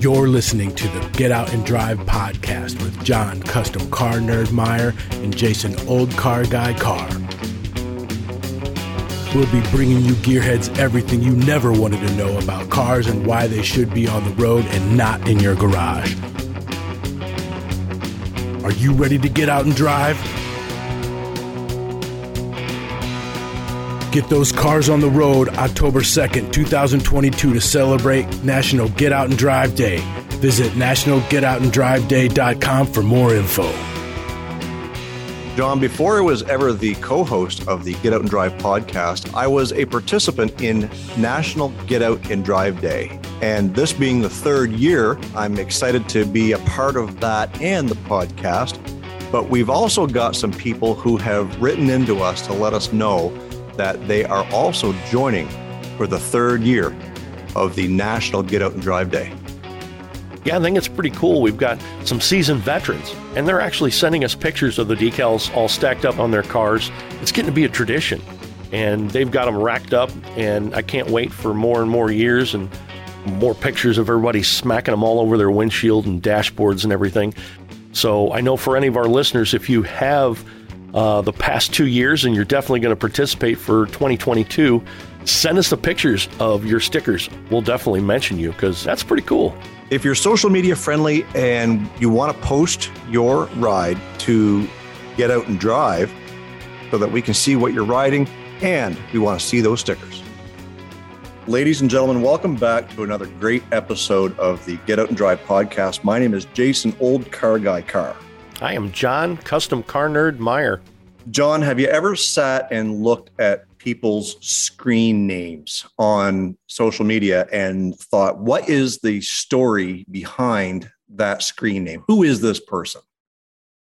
You're listening to the Get Out and Drive podcast with John, custom car nerd Meyer, and Jason, old car guy Carr. We'll be bringing you gearheads everything you never wanted to know about cars and why they should be on the road and not in your garage. Are you ready to get out and drive? Get those cars on the road October 2nd, 2022 to celebrate National Get Out and Drive Day. Visit nationalgetoutanddriveday.com for more info. John, before I was ever the co host of the Get Out and Drive podcast, I was a participant in National Get Out and Drive Day. And this being the third year, I'm excited to be a part of that and the podcast. But we've also got some people who have written into us to let us know that they are also joining for the third year of the National Get Out and Drive Day. Yeah, I think it's pretty cool. We've got some seasoned veterans, and they're actually sending us pictures of the decals all stacked up on their cars. It's getting to be a tradition, and they've got them racked up, and I can't wait for more and more years and more pictures of everybody smacking them all over their windshield and dashboards and everything. So I know for any of our listeners, if you have uh, the past two years and you're definitely going to participate for 2022, send us the pictures of your stickers. We'll definitely mention you because that's pretty cool. If you're social media friendly and you want to post your ride to get out and drive so that we can see what you're riding and we want to see those stickers. Ladies and gentlemen, welcome back to another great episode of the Get Out and Drive podcast. My name is Jason Old Car Guy Carr. I am John, custom car nerd Meyer. John, have you ever sat and looked at people's screen names on social media and thought, what is the story behind that screen name? Who is this person?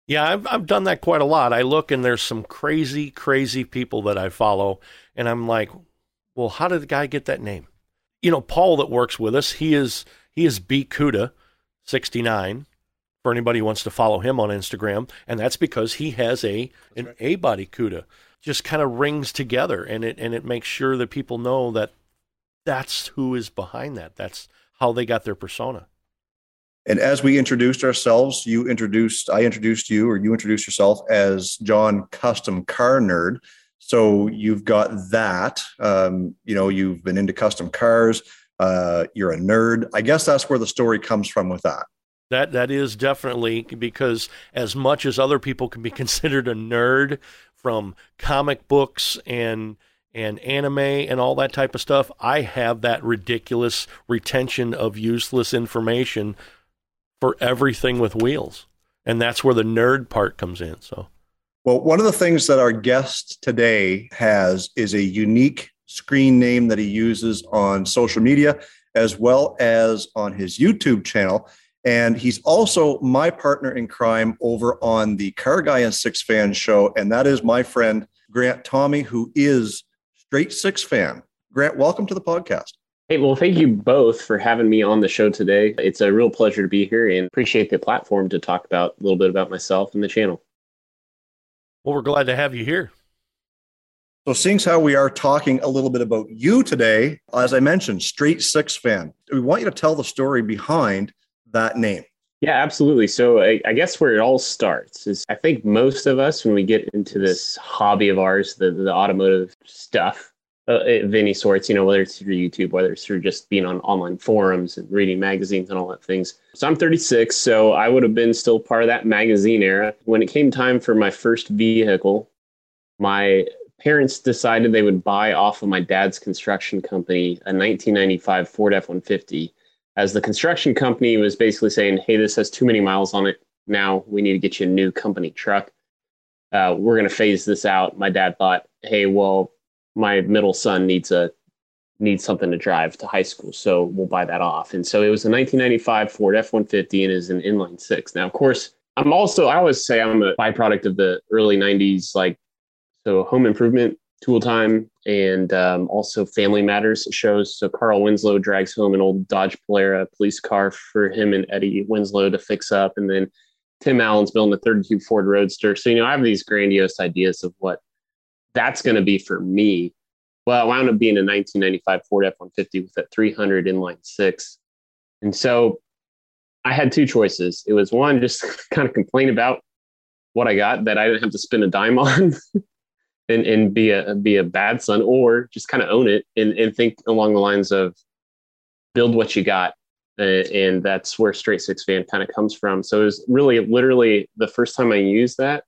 Yeah, I've, I've done that quite a lot. I look and there's some crazy, crazy people that I follow, and I'm like, well, how did the guy get that name? You know, Paul that works with us, he is he is B Cuda, 69 for anybody who wants to follow him on Instagram, and that's because he has a that's an right. A body CUDA. Just kind of rings together, and it and it makes sure that people know that that's who is behind that. That's how they got their persona. And as we introduced ourselves, you introduced I introduced you, or you introduced yourself as John Custom Car Nerd. So you've got that. Um, you know, you've been into custom cars. Uh, you're a nerd. I guess that's where the story comes from with that. That that is definitely because as much as other people can be considered a nerd from comic books and and anime and all that type of stuff, I have that ridiculous retention of useless information for everything with wheels. And that's where the nerd part comes in. So well, one of the things that our guest today has is a unique screen name that he uses on social media as well as on his YouTube channel. And he's also my partner in crime over on the Car Guy and Six Fan show. And that is my friend, Grant Tommy, who is straight six fan. Grant, welcome to the podcast. Hey, well, thank you both for having me on the show today. It's a real pleasure to be here and appreciate the platform to talk about a little bit about myself and the channel. Well, we're glad to have you here. So, seeing how we are talking a little bit about you today, as I mentioned, straight six fan, we want you to tell the story behind that name? Yeah, absolutely. So I, I, guess where it all starts is I think most of us, when we get into this hobby of ours, the, the automotive stuff uh, of any sorts, you know, whether it's through YouTube, whether it's through just being on online forums and reading magazines and all that things. So I'm 36, so I would have been still part of that magazine era. When it came time for my first vehicle, my parents decided they would buy off of my dad's construction company a 1995 Ford F-150 as the construction company was basically saying, "Hey, this has too many miles on it. Now we need to get you a new company truck. Uh, we're going to phase this out." My dad thought, "Hey, well, my middle son needs a needs something to drive to high school, so we'll buy that off." And so it was a 1995 Ford F-150, and is an inline six. Now, of course, I'm also I always say I'm a byproduct of the early 90s, like so home improvement Tool Time, and um, also Family Matters shows. So Carl Winslow drags home an old Dodge Polara police car for him and Eddie Winslow to fix up, and then Tim Allen's building a 32 Ford Roadster. So you know, I have these grandiose ideas of what that's going to be for me. Well, I wound up being a 1995 Ford F-150 with a 300 inline six, and so I had two choices. It was one, just kind of complain about what I got that I didn't have to spend a dime on and, and be a be a bad son, or just kind of own it and, and think along the lines of build what you got. Uh, and that's where straight six fan kind of comes from. So it was really literally the first time I used that.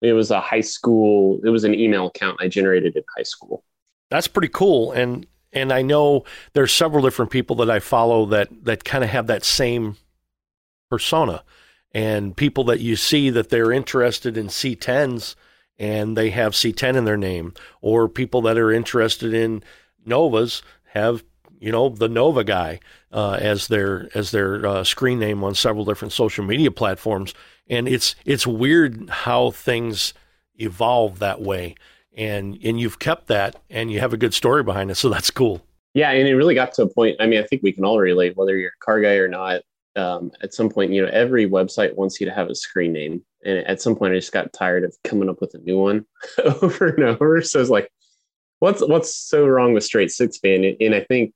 It was a high school, it was an email account I generated in high school. That's pretty cool. And and I know there's several different people that I follow that that kind of have that same persona and people that you see that they're interested in C10s and they have C10 in their name or people that are interested in Novas have you know the Nova guy uh, as their as their uh, screen name on several different social media platforms. And it's it's weird how things evolve that way. And and you've kept that and you have a good story behind it so that's cool. Yeah and it really got to a point i mean i think we can all relate whether you're a car guy or not um, at some point you know every website wants you to have a screen name and at some point i just got tired of coming up with a new one over and over so it's like what's what's so wrong with straight six fan and i think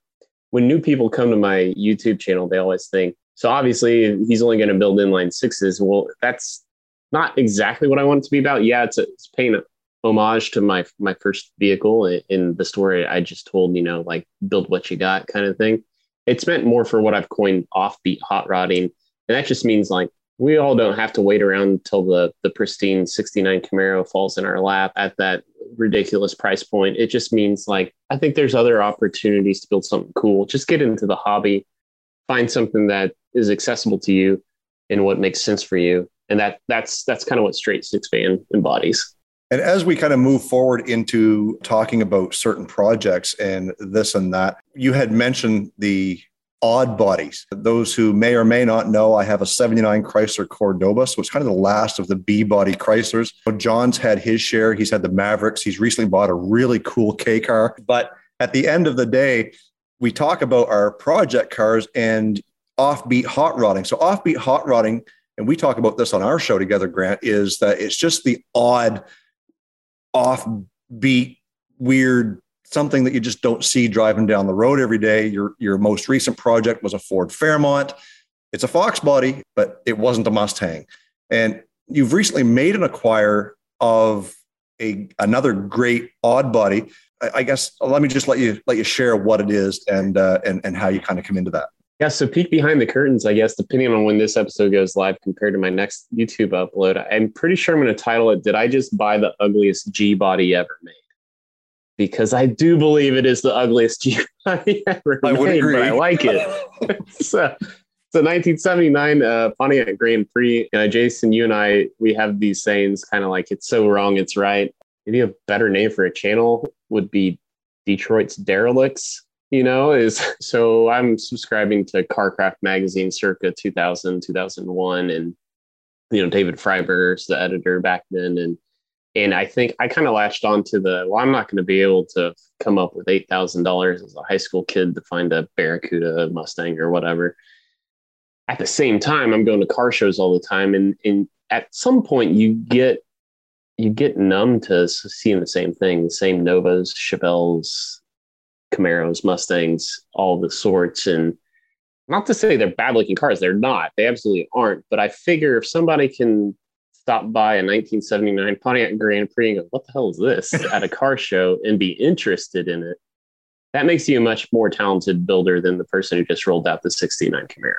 when new people come to my youtube channel they always think so obviously he's only going to build inline sixes well that's not exactly what i want it to be about yeah it's, a, it's paying homage to my my first vehicle in the story I just told, you know, like build what you got kind of thing. It's meant more for what I've coined offbeat hot rodding. And that just means like we all don't have to wait around until the the pristine 69 Camaro falls in our lap at that ridiculous price point. It just means like I think there's other opportunities to build something cool. Just get into the hobby, find something that is accessible to you and what makes sense for you. And that that's that's kind of what straight six fan embodies. And as we kind of move forward into talking about certain projects and this and that, you had mentioned the odd bodies. Those who may or may not know, I have a 79 Chrysler Cordoba. So it's kind of the last of the B body Chryslers. John's had his share. He's had the Mavericks. He's recently bought a really cool K car. But at the end of the day, we talk about our project cars and offbeat hot rodding. So offbeat hot rodding, and we talk about this on our show together, Grant, is that it's just the odd offbeat, weird, something that you just don't see driving down the road every day. Your your most recent project was a Ford Fairmont. It's a Fox body, but it wasn't a Mustang. And you've recently made an acquire of a another great odd body. I, I guess let me just let you let you share what it is and uh, and and how you kind of come into that. Yeah, so peek behind the curtains, I guess, depending on when this episode goes live compared to my next YouTube upload. I'm pretty sure I'm going to title it, Did I Just Buy the Ugliest G Body Ever Made? Because I do believe it is the ugliest G Body ever I made, would agree. but I like it. so, so 1979 uh, Pontiac Grand Prix. Uh, Jason, you and I, we have these sayings kind of like, it's so wrong, it's right. Maybe a better name for a channel would be Detroit's Derelicts you know is so i'm subscribing to carcraft magazine circa 2000 2001 and you know david freiburger's the editor back then and and i think i kind of latched on to the well i'm not going to be able to come up with $8000 as a high school kid to find a barracuda mustang or whatever at the same time i'm going to car shows all the time and and at some point you get you get numb to seeing the same thing the same novas chevelles Camaros, Mustangs, all the sorts. And not to say they're bad looking cars, they're not. They absolutely aren't. But I figure if somebody can stop by a 1979 Pontiac Grand Prix and go, what the hell is this at a car show and be interested in it, that makes you a much more talented builder than the person who just rolled out the 69 Camaro.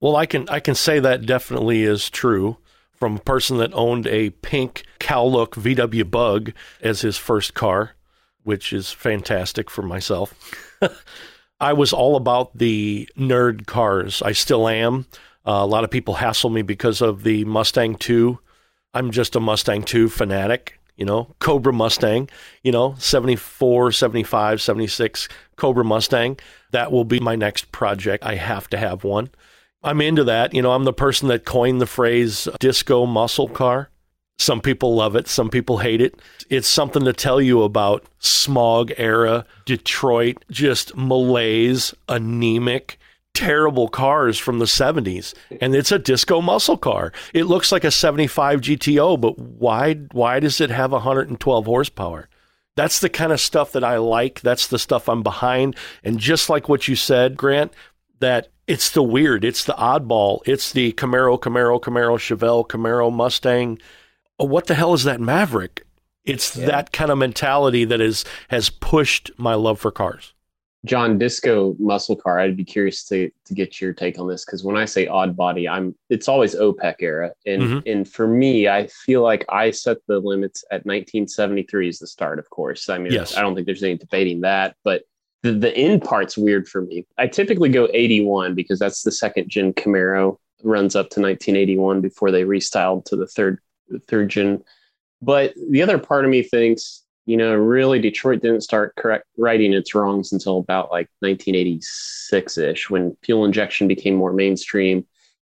Well, I can I can say that definitely is true from a person that owned a pink Cal-Look VW Bug as his first car which is fantastic for myself. I was all about the nerd cars. I still am. Uh, a lot of people hassle me because of the Mustang 2. I'm just a Mustang 2 fanatic, you know, Cobra Mustang, you know, 74, 75, 76 Cobra Mustang. That will be my next project. I have to have one. I'm into that. You know, I'm the person that coined the phrase disco muscle car. Some people love it, some people hate it. It's something to tell you about smog era Detroit, just malaise, anemic, terrible cars from the 70s. And it's a disco muscle car. It looks like a 75 GTO, but why why does it have 112 horsepower? That's the kind of stuff that I like. That's the stuff I'm behind. And just like what you said, Grant, that it's the weird, it's the oddball, it's the Camaro, Camaro, Camaro, Chevelle, Camaro, Mustang. Oh, what the hell is that Maverick? It's yeah. that kind of mentality that is has pushed my love for cars. John Disco muscle car. I'd be curious to to get your take on this because when I say odd body, I'm it's always OPEC era, and mm-hmm. and for me, I feel like I set the limits at 1973 is the start. Of course, I mean, yes. I don't think there's any debating that, but the the end part's weird for me. I typically go 81 because that's the second gen Camaro runs up to 1981 before they restyled to the third third gen. But the other part of me thinks you know, really Detroit didn't start correct righting its wrongs until about like 1986 ish when fuel injection became more mainstream.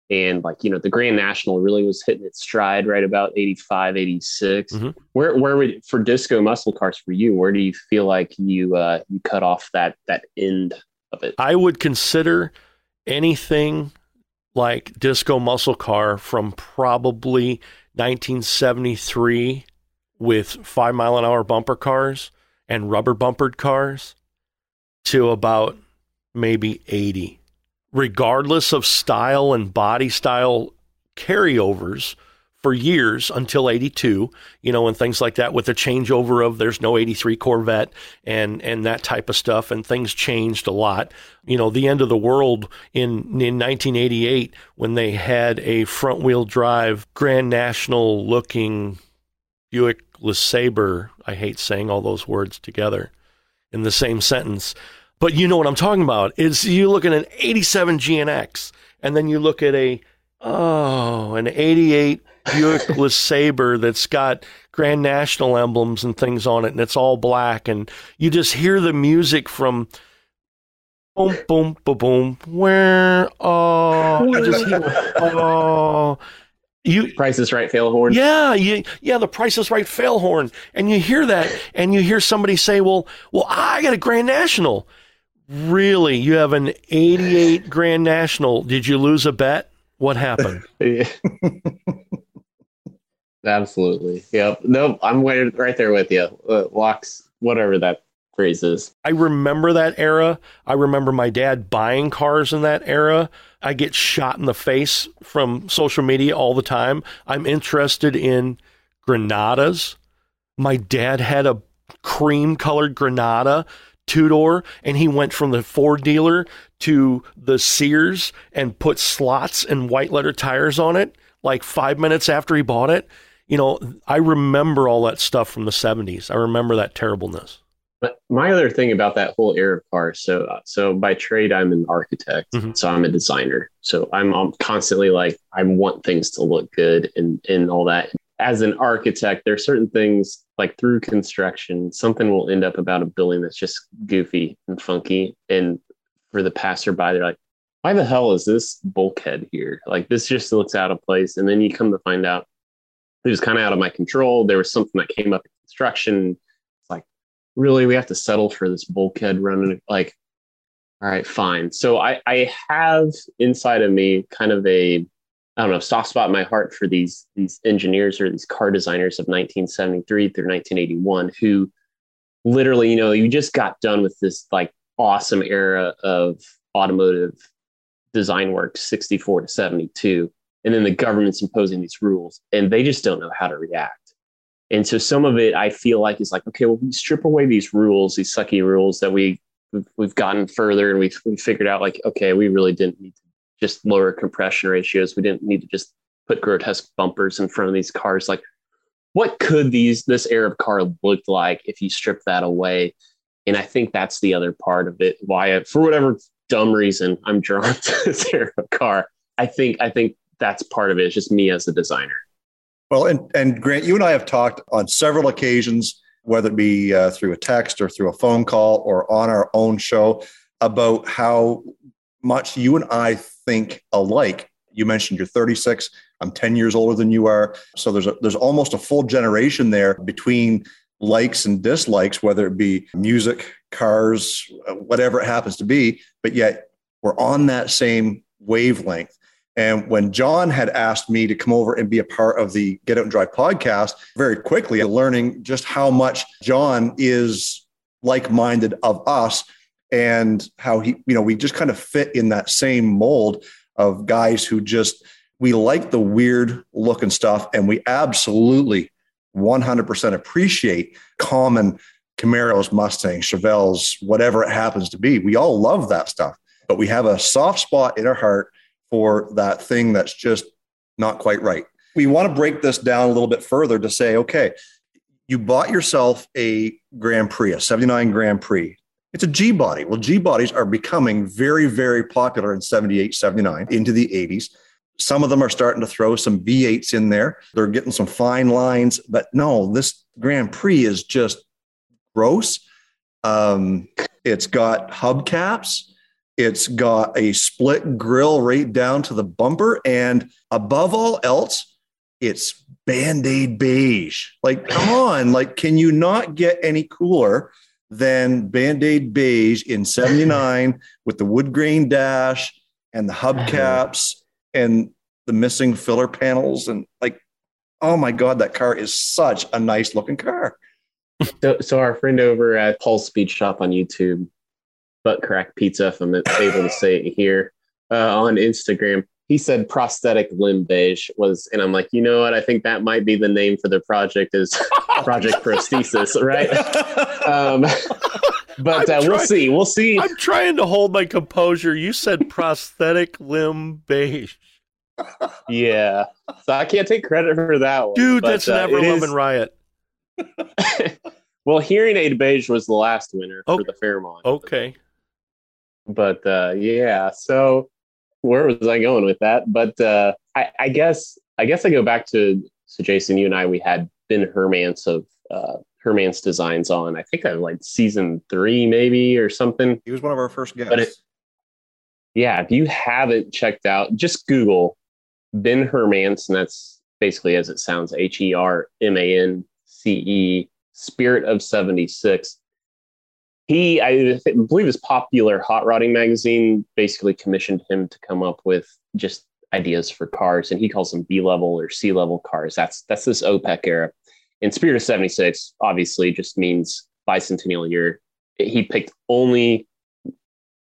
And like, you know, the Grand National really was hitting its stride right about 85, 86. Mm-hmm. Where, where would, for disco muscle cars for you, where do you feel like you, uh, you cut off that, that end of it? I would consider anything like disco muscle car from probably 1973 with five mile an hour bumper cars and rubber bumpered cars to about maybe 80. Regardless of style and body style carryovers for years until 82, you know, and things like that with the changeover of there's no 83 Corvette and, and that type of stuff. And things changed a lot. You know, the end of the world in, in 1988 when they had a front wheel drive Grand National looking Buick LeSabre. I hate saying all those words together in the same sentence. But you know what I'm talking about. Is you look at an 87 GNX and then you look at a oh, an 88 Buick LeSabre that's got Grand National emblems and things on it and it's all black and you just hear the music from boom boom boom boom where oh I just hear oh you Price is Right fail horn. Yeah, you, yeah, the Price is Right fail horn, and you hear that, and you hear somebody say, "Well, well, I got a Grand National." Really, you have an '88 Grand National? Did you lose a bet? What happened? Absolutely. Yep. Nope. I'm right there with you. Uh, walks, whatever that phrase is. I remember that era. I remember my dad buying cars in that era. I get shot in the face from social media all the time. I'm interested in Granadas. My dad had a cream colored Granada two door and he went from the Ford dealer to the Sears and put slots and white letter tires on it like five minutes after he bought it. You know, I remember all that stuff from the 70s. I remember that terribleness. But my other thing about that whole era of cars, so uh, so by trade I'm an architect, mm-hmm. so I'm a designer. So I'm, I'm constantly like I want things to look good and and all that. As an architect, there are certain things like through construction, something will end up about a building that's just goofy and funky. And for the passerby, they're like, "Why the hell is this bulkhead here? Like this just looks out of place." And then you come to find out it was kind of out of my control. There was something that came up in construction really we have to settle for this bulkhead running like all right fine. So i i have inside of me kind of a i don't know soft spot in my heart for these these engineers or these car designers of 1973 through 1981 who literally you know you just got done with this like awesome era of automotive design work 64 to 72 and then the government's imposing these rules and they just don't know how to react and so some of it I feel like is like, okay, well, we strip away these rules, these sucky rules that we we've gotten further and we've, we figured out like, okay, we really didn't need to just lower compression ratios. We didn't need to just put grotesque bumpers in front of these cars. Like, what could these this Arab car look like if you strip that away? And I think that's the other part of it. Why, I, for whatever dumb reason, I'm drawn to this Arab car. I think I think that's part of it. It's just me as a designer. Well, and, and Grant, you and I have talked on several occasions, whether it be uh, through a text or through a phone call or on our own show, about how much you and I think alike. You mentioned you're 36. I'm 10 years older than you are. So there's a, there's almost a full generation there between likes and dislikes, whether it be music, cars, whatever it happens to be. But yet we're on that same wavelength. And when John had asked me to come over and be a part of the Get Out and Drive podcast, very quickly learning just how much John is like minded of us. and how he, you know, we just kind of fit in that same mold of guys who just, we like the weird looking stuff and we absolutely 100% appreciate common Camaros, Mustangs, Chevelles, whatever it happens to be. We all love that stuff, but we have a soft spot in our heart for that thing that's just not quite right. We want to break this down a little bit further to say, okay, you bought yourself a Grand Prix, a 79 Grand Prix. It's a G body. Well, G bodies are becoming very, very popular in 78, 79 into the 80s. Some of them are starting to throw some V8s in there. They're getting some fine lines, but no, this Grand Prix is just gross. Um, it's got hubcaps. It's got a split grill right down to the bumper. And above all else, it's band aid beige. Like, come on. Like, can you not get any cooler than band aid beige in 79 with the wood grain dash and the hubcaps and the missing filler panels? And like, oh my God, that car is such a nice looking car. So, so our friend over at Paul's Speed Shop on YouTube, Butt Crack Pizza, if I'm able to say it here, uh, on Instagram, he said prosthetic limb beige was, and I'm like, you know what? I think that might be the name for the project is Project Prosthesis, right? Um, but uh, we'll see. We'll see. I'm trying to hold my composure. You said prosthetic limb beige. Yeah. So I can't take credit for that one. Dude, that's uh, never Love is- and Riot. well, Hearing Aid Beige was the last winner Oh. for the Fairmont. Okay. But uh, yeah, so where was I going with that? But uh, I, I guess I guess I go back to so Jason, you and I we had Ben Hermance of uh, Hermance Designs on. I think I like season three maybe or something. He was one of our first guests. But it- Yeah, if you haven't checked out, just Google Ben Hermance, and that's basically as it sounds H E R M A N C E, Spirit of 76. He, I believe, his popular hot rodding magazine basically commissioned him to come up with just ideas for cars, and he calls them B level or C level cars. That's that's this OPEC era. And Spirit of 76 obviously just means bicentennial year. He picked only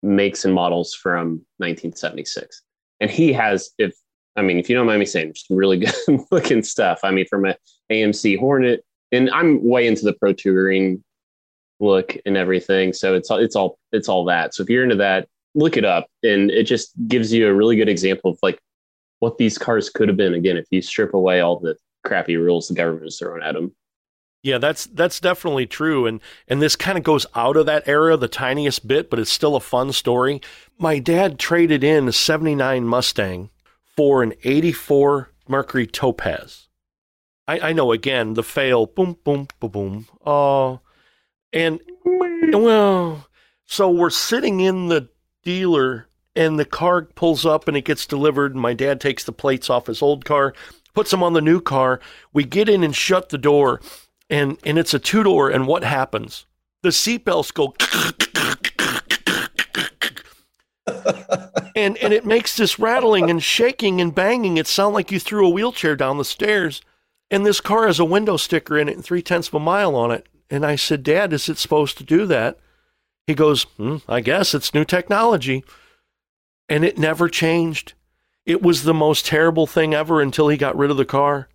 makes and models from 1976. And he has, if I mean, if you don't mind me saying, some really good looking stuff. I mean, from a AMC Hornet, and I'm way into the pro touring look and everything. So it's all it's all it's all that. So if you're into that, look it up, and it just gives you a really good example of like what these cars could have been. Again, if you strip away all the crappy rules the government is throwing at them. Yeah, that's that's definitely true, and and this kind of goes out of that era the tiniest bit, but it's still a fun story. My dad traded in a '79 Mustang for an '84 Mercury Topaz. I, I know again the fail, boom, boom, boom, boom. Oh, and well, so we're sitting in the dealer, and the car pulls up, and it gets delivered. And my dad takes the plates off his old car, puts them on the new car. We get in and shut the door and and it's a two door. And what happens? The seatbelts go, and and it makes this rattling and shaking and banging. It sounds like you threw a wheelchair down the stairs. And this car has a window sticker in it and three tenths of a mile on it. And I said, Dad, is it supposed to do that? He goes, hmm, I guess it's new technology. And it never changed. It was the most terrible thing ever until he got rid of the car.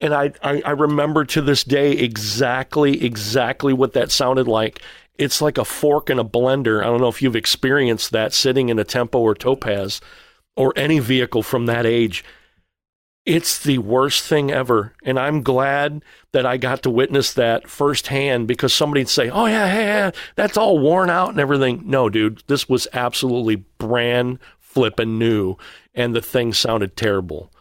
And I, I, I remember to this day exactly, exactly what that sounded like. It's like a fork in a blender. I don't know if you've experienced that sitting in a Tempo or Topaz or any vehicle from that age. It's the worst thing ever. And I'm glad that I got to witness that firsthand because somebody'd say, oh, yeah, yeah, yeah, that's all worn out and everything. No, dude, this was absolutely brand flippin' new. And the thing sounded terrible.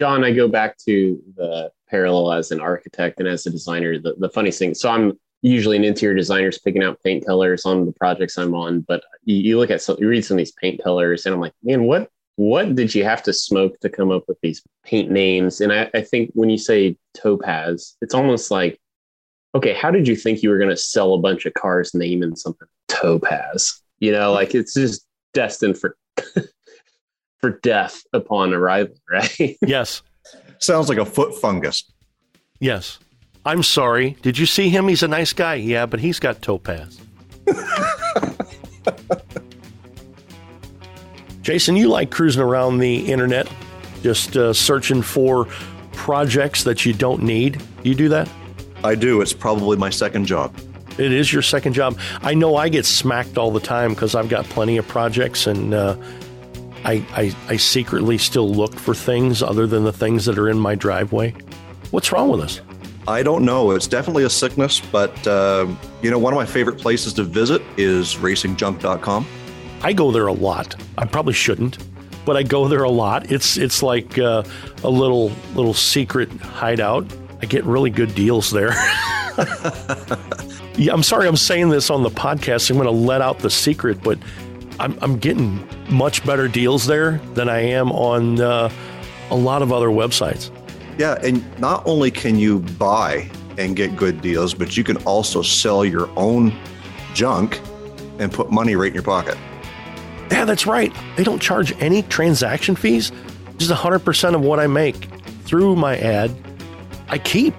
John, I go back to the parallel as an architect and as a designer. The, the funny thing, so I'm usually an interior designer picking out paint colors on the projects I'm on, but you, you look at some, you read some of these paint colors, and I'm like, man, what what did you have to smoke to come up with these paint names? And I, I think when you say topaz, it's almost like, okay, how did you think you were going to sell a bunch of cars naming something topaz? You know, like it's just destined for for death upon arrival, right? Yes. Sounds like a foot fungus. Yes. I'm sorry. Did you see him? He's a nice guy. Yeah, but he's got topaz. Jason, you like cruising around the internet, just uh, searching for projects that you don't need. You do that? I do. It's probably my second job. It is your second job. I know I get smacked all the time because I've got plenty of projects and uh, I, I, I secretly still look for things other than the things that are in my driveway. What's wrong with us? I don't know. It's definitely a sickness, but uh, you know, one of my favorite places to visit is racingjunk.com. I go there a lot. I probably shouldn't, but I go there a lot. It's it's like uh, a little little secret hideout. I get really good deals there. yeah, I'm sorry I'm saying this on the podcast. I'm going to let out the secret, but I'm, I'm getting much better deals there than I am on uh, a lot of other websites. Yeah, and not only can you buy and get good deals, but you can also sell your own junk and put money right in your pocket. Yeah, that's right. They don't charge any transaction fees. Just 100% of what I make through my ad, I keep.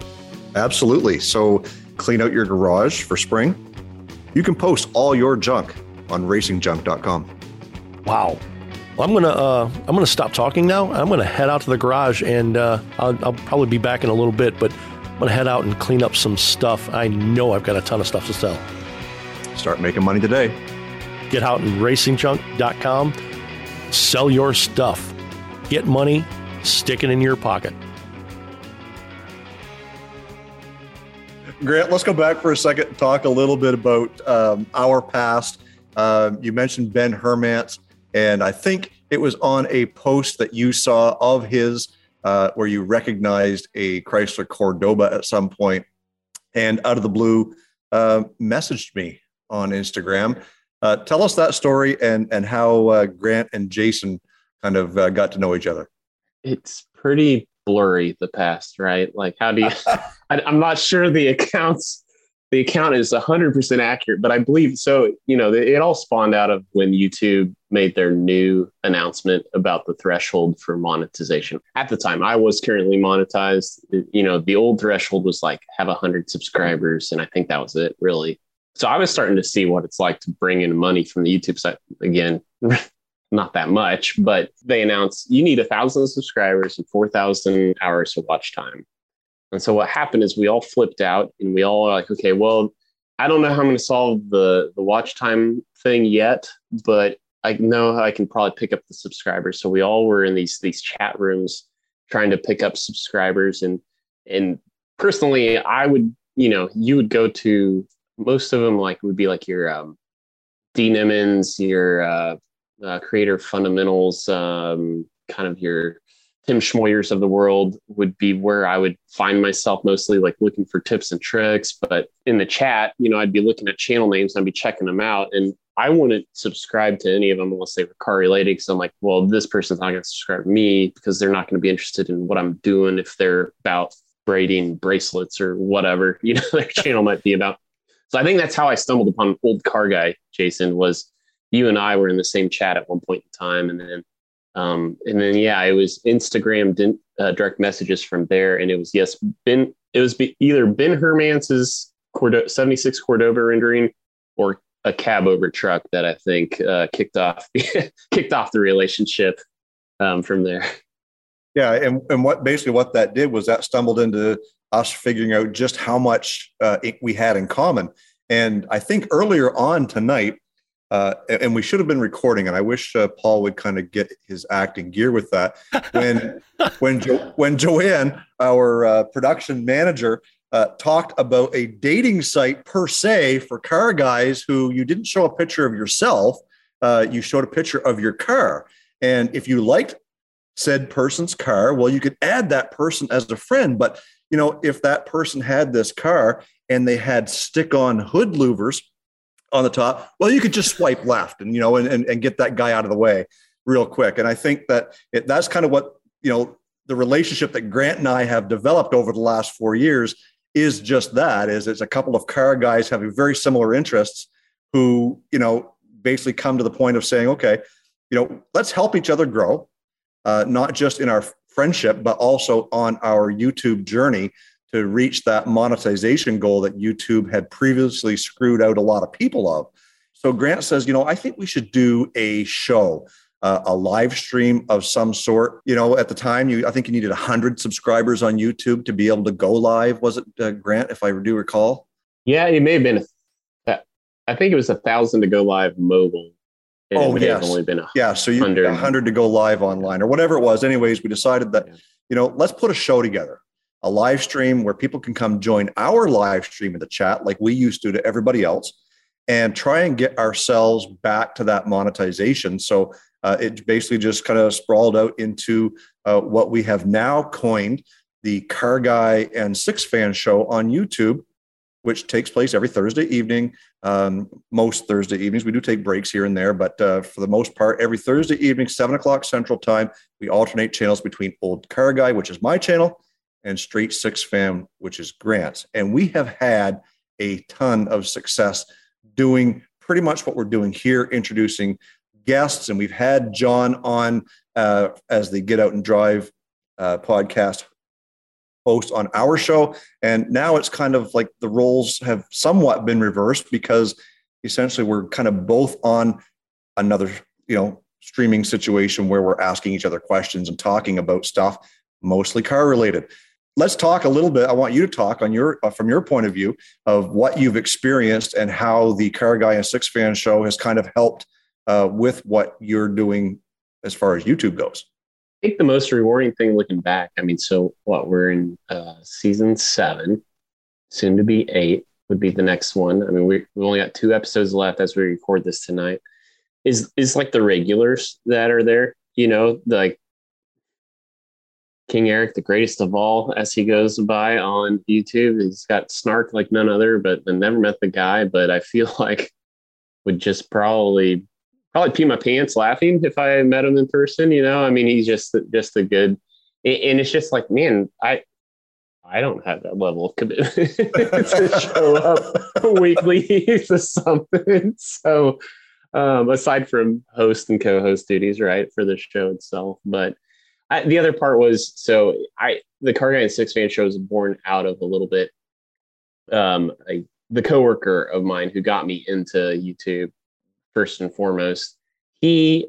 Absolutely. So clean out your garage for spring. You can post all your junk on racingjunk.com. Wow. Well, I'm gonna uh, I'm gonna stop talking now. I'm gonna head out to the garage, and uh, I'll, I'll probably be back in a little bit. But I'm gonna head out and clean up some stuff. I know I've got a ton of stuff to sell. Start making money today. Get out in racingjunk.com. Sell your stuff. Get money. Stick it in your pocket. Grant, let's go back for a second and talk a little bit about um, our past. Uh, you mentioned Ben Hermance. And I think it was on a post that you saw of his uh, where you recognized a Chrysler Cordoba at some point and out of the blue uh, messaged me on Instagram. Uh, tell us that story and, and how uh, Grant and Jason kind of uh, got to know each other. It's pretty blurry, the past, right? Like, how do you, I, I'm not sure the accounts the account is 100% accurate, but I believe so. You know, it all spawned out of when YouTube made their new announcement about the threshold for monetization. At the time, I was currently monetized. You know, the old threshold was like have 100 subscribers, and I think that was it, really. So I was starting to see what it's like to bring in money from the YouTube side. Again, not that much, but they announced you need a thousand subscribers and 4,000 hours of watch time. And so what happened is we all flipped out and we all are like, okay, well, I don't know how I'm going to solve the the watch time thing yet, but I know I can probably pick up the subscribers. So we all were in these these chat rooms trying to pick up subscribers and and personally I would, you know, you would go to most of them like would be like your um D Nimmons, your uh, uh creator fundamentals, um, kind of your Tim Schmoyers of the world would be where I would find myself mostly like looking for tips and tricks. But in the chat, you know, I'd be looking at channel names and I'd be checking them out. And I wouldn't subscribe to any of them unless they were car related. Because I'm like, well, this person's not going to subscribe to me because they're not going to be interested in what I'm doing if they're about braiding bracelets or whatever, you know, their channel might be about. So I think that's how I stumbled upon old car guy, Jason, was you and I were in the same chat at one point in time. And then um, and then yeah, it was Instagram uh, direct messages from there, and it was yes, Ben. It was either Ben Hermance's Cordo- 76 Cordoba rendering or a cab over truck that I think uh, kicked off kicked off the relationship um, from there. Yeah, and and what basically what that did was that stumbled into us figuring out just how much uh, we had in common. And I think earlier on tonight, uh, and we should have been recording, and I wish uh, Paul would kind of get his acting gear with that. When when jo- when Joanne, our uh, production manager, uh, talked about a dating site per se for car guys who you didn't show a picture of yourself, uh, you showed a picture of your car, and if you liked said person's car, well, you could add that person as a friend. But you know, if that person had this car and they had stick-on hood louvers on the top, well, you could just swipe left and, you know, and, and, and get that guy out of the way real quick. And I think that it, that's kind of what, you know, the relationship that Grant and I have developed over the last four years is just that is it's a couple of car guys having very similar interests who, you know, basically come to the point of saying, okay, you know, let's help each other grow, uh, not just in our friendship, but also on our YouTube journey to reach that monetization goal that YouTube had previously screwed out a lot of people of. So Grant says, you know, I think we should do a show uh, a live stream of some sort. You know, at the time, you I think you needed 100 subscribers on YouTube to be able to go live. Was it uh, Grant, if I do recall? Yeah, it may have been. I think it was a thousand to go live mobile. Oh yes, only been yeah. So you 100. 100 to go live online or whatever it was. Anyways, we decided that yeah. you know let's put a show together, a live stream where people can come join our live stream in the chat like we used to to everybody else, and try and get ourselves back to that monetization. So uh, it basically just kind of sprawled out into uh, what we have now coined the Car Guy and Six Fan Show on YouTube, which takes place every Thursday evening. Um, most Thursday evenings, we do take breaks here and there, but uh, for the most part, every Thursday evening, seven o'clock Central Time, we alternate channels between Old Car Guy, which is my channel, and Straight Six Fan, which is Grant's. And we have had a ton of success doing pretty much what we're doing here, introducing guests, and we've had John on uh, as the Get Out and Drive uh, podcast host on our show. And now it's kind of like the roles have somewhat been reversed because essentially we're kind of both on another, you know, streaming situation where we're asking each other questions and talking about stuff mostly car related. Let's talk a little bit. I want you to talk on your uh, from your point of view of what you've experienced and how the Car Guy and Six Fan show has kind of helped uh, with what you're doing as far as YouTube goes? I think the most rewarding thing looking back, I mean, so what we're in uh, season seven, soon to be eight would be the next one. I mean, we, we've only got two episodes left as we record this tonight. Is is like the regulars that are there, you know, like King Eric, the greatest of all, as he goes by on YouTube. He's got snark like none other, but I never met the guy, but I feel like would just probably probably pee my pants laughing if I met him in person. You know, I mean, he's just just a good, and it's just like, man, I I don't have that level of commitment to show up weekly to something. So, um, aside from host and co-host duties, right, for the show itself, but I, the other part was so I the Car Guy and Six Fan show was born out of a little bit. Um, I, the coworker of mine who got me into YouTube first and foremost. He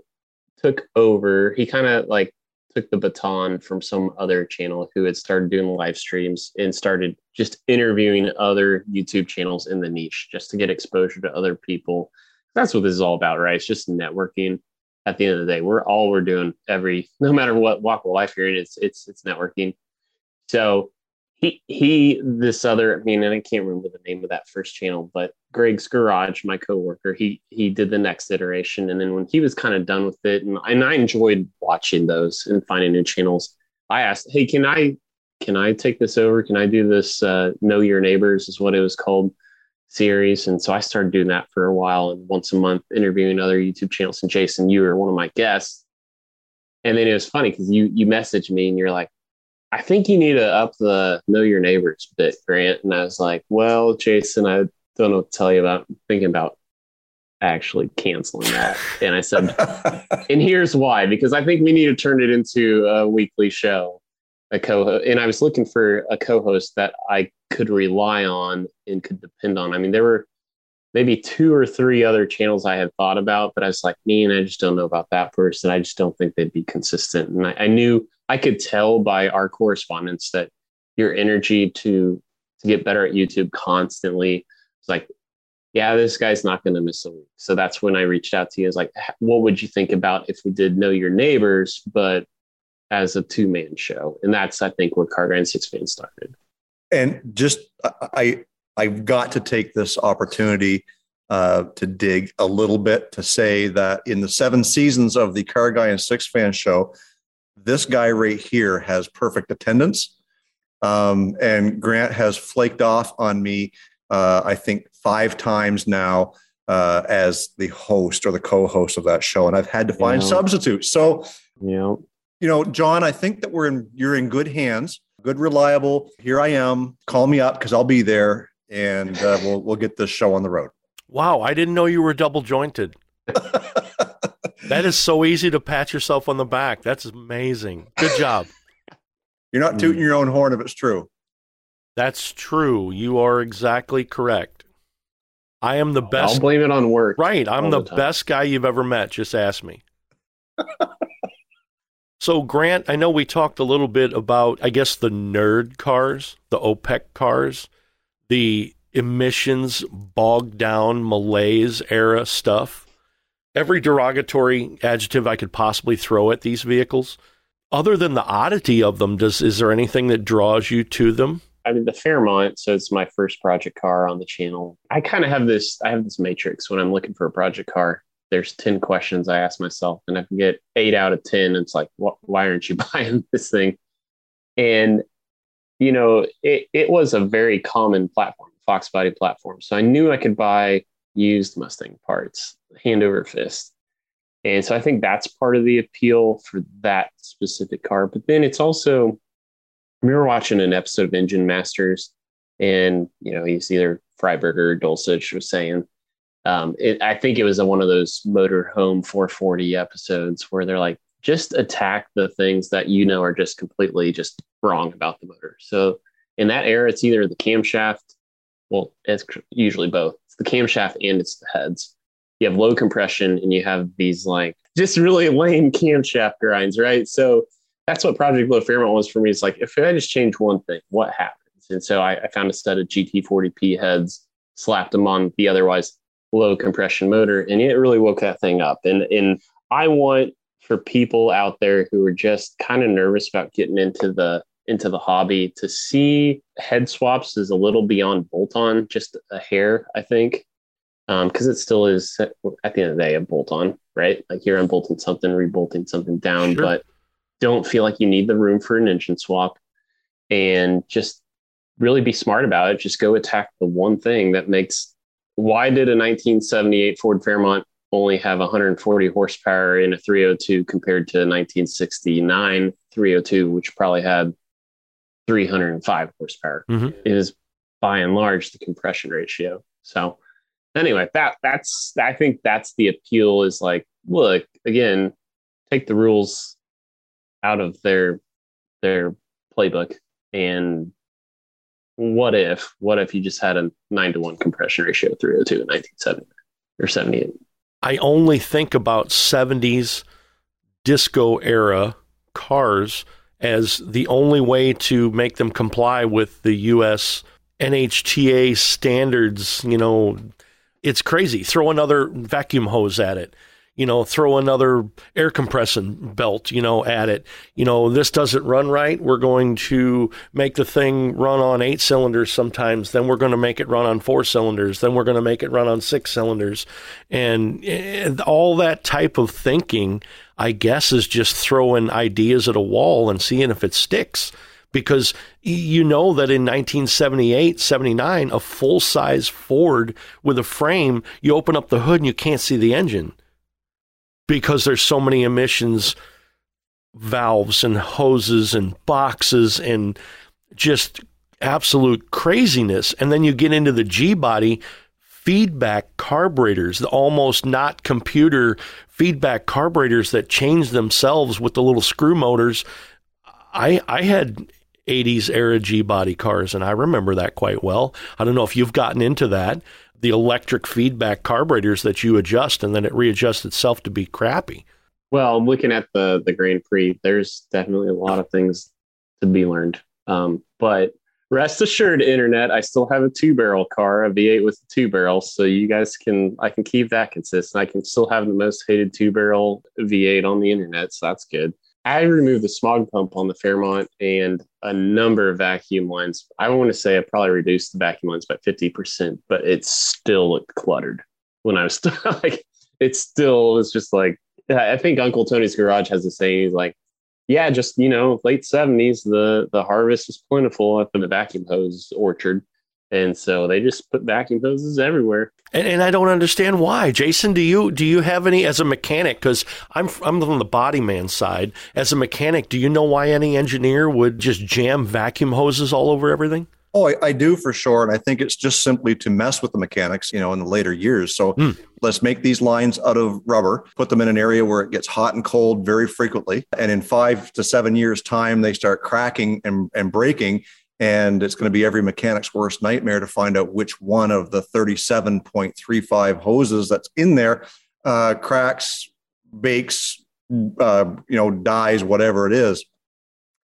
took over, he kind of like took the baton from some other channel who had started doing live streams and started just interviewing other YouTube channels in the niche just to get exposure to other people. That's what this is all about, right? It's just networking. At the end of the day, we're all we're doing every no matter what walk of life you're in, it's it's it's networking. So he he this other I mean, and I can't remember the name of that first channel, but Greg's Garage, my coworker, he he did the next iteration, and then when he was kind of done with it, and, and I enjoyed watching those and finding new channels. I asked, "Hey, can I can I take this over? Can I do this? Uh, know Your Neighbors is what it was called series." And so I started doing that for a while, and once a month interviewing other YouTube channels. And Jason, you were one of my guests, and then it was funny because you you messaged me and you're like, I think you need to up the know your neighbors bit, Grant. And I was like, well, Jason, I don't know what to tell you about I'm thinking about actually canceling that. And I said, and here's why, because I think we need to turn it into a weekly show, a co and I was looking for a co-host that I could rely on and could depend on. I mean, there were maybe two or three other channels I had thought about, but I was like, man, I just don't know about that person. I just don't think they'd be consistent. And I, I knew I could tell by our correspondence that your energy to to get better at YouTube constantly. It's like, yeah, this guy's not going to miss a week. So that's when I reached out to you. Is like, what would you think about if we did know your neighbors, but as a two man show? And that's I think where Car Guy and Six Fans started. And just I I've got to take this opportunity uh, to dig a little bit to say that in the seven seasons of the Car Guy and Six Fan show, this guy right here has perfect attendance. Um, and Grant has flaked off on me, uh, I think, five times now uh, as the host or the co host of that show. And I've had to find yeah. substitutes. So, yeah. you know, John, I think that we're in, you're in good hands, good, reliable. Here I am. Call me up because I'll be there and uh, we'll, we'll get this show on the road. Wow. I didn't know you were double jointed. That is so easy to pat yourself on the back. That's amazing. Good job. You're not tooting hmm. your own horn if it's true. That's true. You are exactly correct. I am the best. I'll blame it on work. Right. I'm the, the best guy you've ever met. Just ask me. so, Grant, I know we talked a little bit about, I guess, the nerd cars, the OPEC cars, the emissions bogged down malaise era stuff. Every derogatory adjective I could possibly throw at these vehicles. Other than the oddity of them, does is there anything that draws you to them? I mean, the Fairmont. So it's my first project car on the channel. I kind of have this. I have this matrix when I'm looking for a project car. There's ten questions I ask myself, and I can get eight out of ten. It's like, why aren't you buying this thing? And you know, it it was a very common platform, Fox Body platform. So I knew I could buy used Mustang parts, hand over fist. And so I think that's part of the appeal for that specific car. But then it's also we were watching an episode of Engine Masters, and you know he's either Freiburger or Dulcich was saying. Um, it, I think it was a, one of those motorhome 440 episodes where they're like, just attack the things that you know are just completely just wrong about the motor. So in that era, it's either the camshaft, well, it's usually both. It's the camshaft and it's the heads. You have low compression and you have these like just really lame camshaft grinds, right? So that's what Project Low Fairmont was for me. It's like if I just change one thing, what happens? And so I, I found a set of GT40P heads, slapped them on the otherwise low compression motor, and it really woke that thing up. And and I want for people out there who are just kind of nervous about getting into the into the hobby to see head swaps is a little beyond bolt on, just a hair, I think, because um, it still is at the end of the day a bolt on, right? Like you're unbolting something, rebolting something down, sure. but don't feel like you need the room for an engine swap and just really be smart about it. Just go attack the one thing that makes why did a 1978 Ford Fairmont only have 140 horsepower in a 302 compared to 1969 302, which probably had 305 horsepower. Mm-hmm. Is by and large the compression ratio. So anyway, that that's I think that's the appeal is like, look, again, take the rules out of their their playbook and what if what if you just had a 9 to 1 compression ratio 302 in 1970 or 78 i only think about 70s disco era cars as the only way to make them comply with the US NHTA standards, you know, it's crazy. Throw another vacuum hose at it you know, throw another air compression belt, you know, at it. You know, this doesn't run right. We're going to make the thing run on eight cylinders sometimes. Then we're going to make it run on four cylinders. Then we're going to make it run on six cylinders. And, and all that type of thinking, I guess, is just throwing ideas at a wall and seeing if it sticks because you know that in 1978, 79, a full size Ford with a frame, you open up the hood and you can't see the engine because there's so many emissions valves and hoses and boxes and just absolute craziness. And then you get into the G body feedback carburetors, the almost not computer feedback carburetors that change themselves with the little screw motors. I I had 80s era G body cars and I remember that quite well. I don't know if you've gotten into that the electric feedback carburetors that you adjust and then it readjusts itself to be crappy. Well, I'm looking at the the Grand Prix. There's definitely a lot of things to be learned. Um, but rest assured, internet, I still have a two barrel car, a V8 with a two barrel. So you guys can, I can keep that consistent. I can still have the most hated two barrel V8 on the internet. So that's good. I removed the smog pump on the Fairmont and a number of vacuum lines. I want to say I probably reduced the vacuum lines by 50%, but it still looked cluttered when I was still like, it still was just like, I think Uncle Tony's Garage has a saying, he's like, yeah, just, you know, late 70s, the, the harvest was plentiful at the vacuum hose orchard. And so they just put vacuum hoses everywhere. And, and, I don't understand why. Jason, do you do you have any as a mechanic? Because I'm I'm on the body man side. As a mechanic, do you know why any engineer would just jam vacuum hoses all over everything? Oh, I, I do for sure, and I think it's just simply to mess with the mechanics, you know, in the later years. So mm. let's make these lines out of rubber, put them in an area where it gets hot and cold very frequently, and in five to seven years' time, they start cracking and, and breaking and it's going to be every mechanic's worst nightmare to find out which one of the 37.35 hoses that's in there uh, cracks, bakes, uh, you know, dies, whatever it is.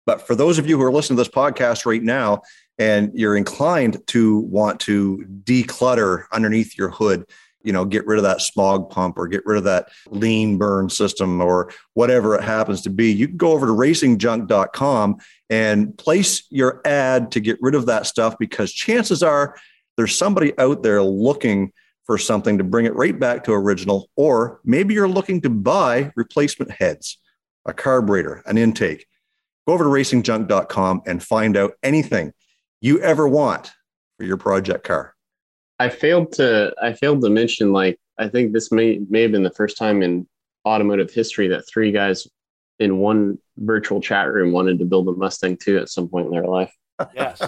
But for those of you who are listening to this podcast right now and you're inclined to want to declutter underneath your hood, you know, get rid of that smog pump or get rid of that lean burn system or whatever it happens to be, you can go over to racingjunk.com and place your ad to get rid of that stuff because chances are there's somebody out there looking for something to bring it right back to original, or maybe you're looking to buy replacement heads, a carburetor, an intake. Go over to racingjunk.com and find out anything you ever want for your project car. I failed to I failed to mention like I think this may may have been the first time in automotive history that three guys in one virtual chat room wanted to build a Mustang too at some point in their life. Yes.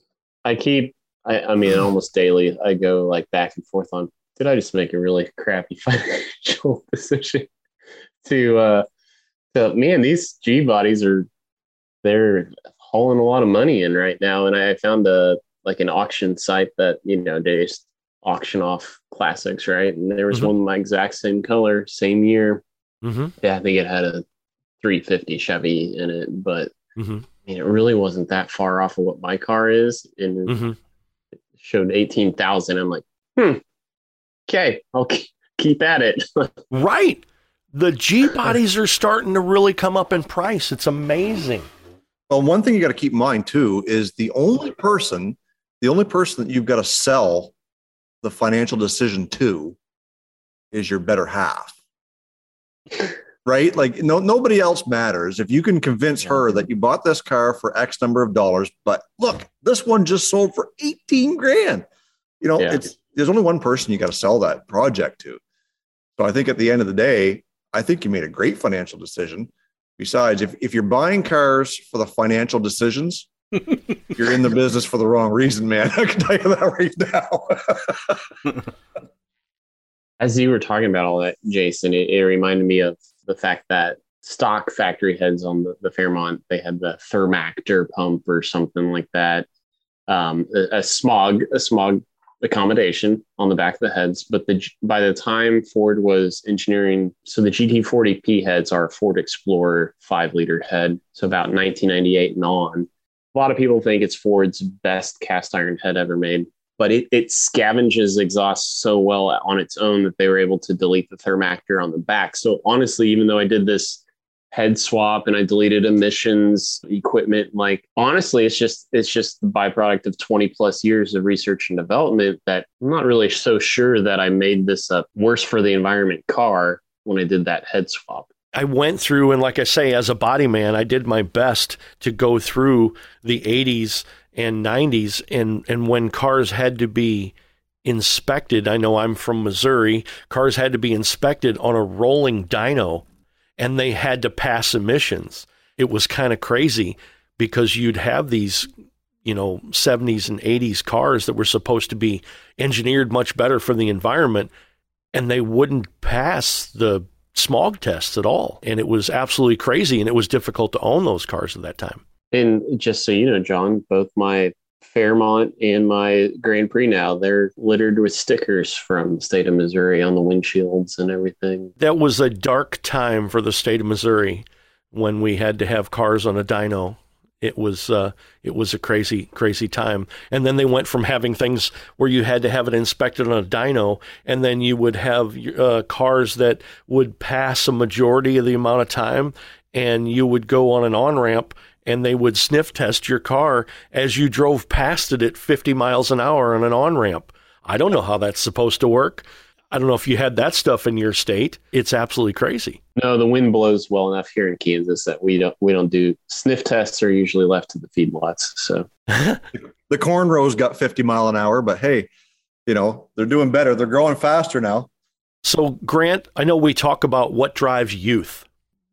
I keep I, I mean almost daily I go like back and forth on did I just make a really crappy financial decision to uh to man these G bodies are they're hauling a lot of money in right now and I found a like an auction site that you know they just auction off classics right and there was Mhm. one my exact same color same year hmm yeah I think it had a 350 Chevy in it but hmm I mean, it really wasn't that far off of what my car is, and it hmm showed eighteen thousand. I'm like, hmm, okay, I'll keep at it. Right. The G bodies are starting to really come up in price. It's amazing. Well, one thing you got to keep in mind too is the only person, the only person that you've got to sell the financial decision to is your better half. Right? Like no nobody else matters. If you can convince her that you bought this car for X number of dollars, but look, this one just sold for 18 grand. You know, Yeah. it's there's only one person you got to sell that project to. So I think at the end of the day, I think you made a great financial decision. Besides, if, if you're buying cars for the financial decisions, you're in the business for the wrong reason, man. I can tell you that right now. As you were talking about all that, Jason, it, it reminded me of the fact that stock factory heads on the, the Fairmont, they had the Thermactor pump or something like that. Um, a, a smog, a smog accommodation on the back of the heads. But the by the time Ford was engineering, so the GT40P heads are Ford Explorer five liter head. So about 1998 and on. A lot of people think it's Ford's best cast iron head ever made but it, it scavenges exhaust so well on its own that they were able to delete the thermactor on the back. So honestly, even though I did this head swap and I deleted emissions equipment, like honestly, it's just it's just the byproduct of 20 plus years of research and development that I'm not really so sure that I made this a worse for the environment car when I did that head swap. I went through, and like I say, as a body man, I did my best to go through the 80s and 90s. And, and when cars had to be inspected, I know I'm from Missouri, cars had to be inspected on a rolling dyno and they had to pass emissions. It was kind of crazy because you'd have these, you know, 70s and 80s cars that were supposed to be engineered much better for the environment and they wouldn't pass the smog tests at all. And it was absolutely crazy. And it was difficult to own those cars at that time. And just so you know, John, both my Fairmont and my Grand Prix now, they're littered with stickers from the state of Missouri on the windshields and everything. That was a dark time for the state of Missouri when we had to have cars on a dyno. It was uh, it was a crazy crazy time, and then they went from having things where you had to have it inspected on a dyno, and then you would have uh, cars that would pass a majority of the amount of time, and you would go on an on ramp, and they would sniff test your car as you drove past it at 50 miles an hour on an on ramp. I don't know how that's supposed to work. I don't know if you had that stuff in your state. It's absolutely crazy. No, the wind blows well enough here in Kansas that we don't we don't do sniff tests are usually left to the feedlots. So the corn rows got 50 mile an hour, but hey, you know, they're doing better. They're growing faster now. So, Grant, I know we talk about what drives youth.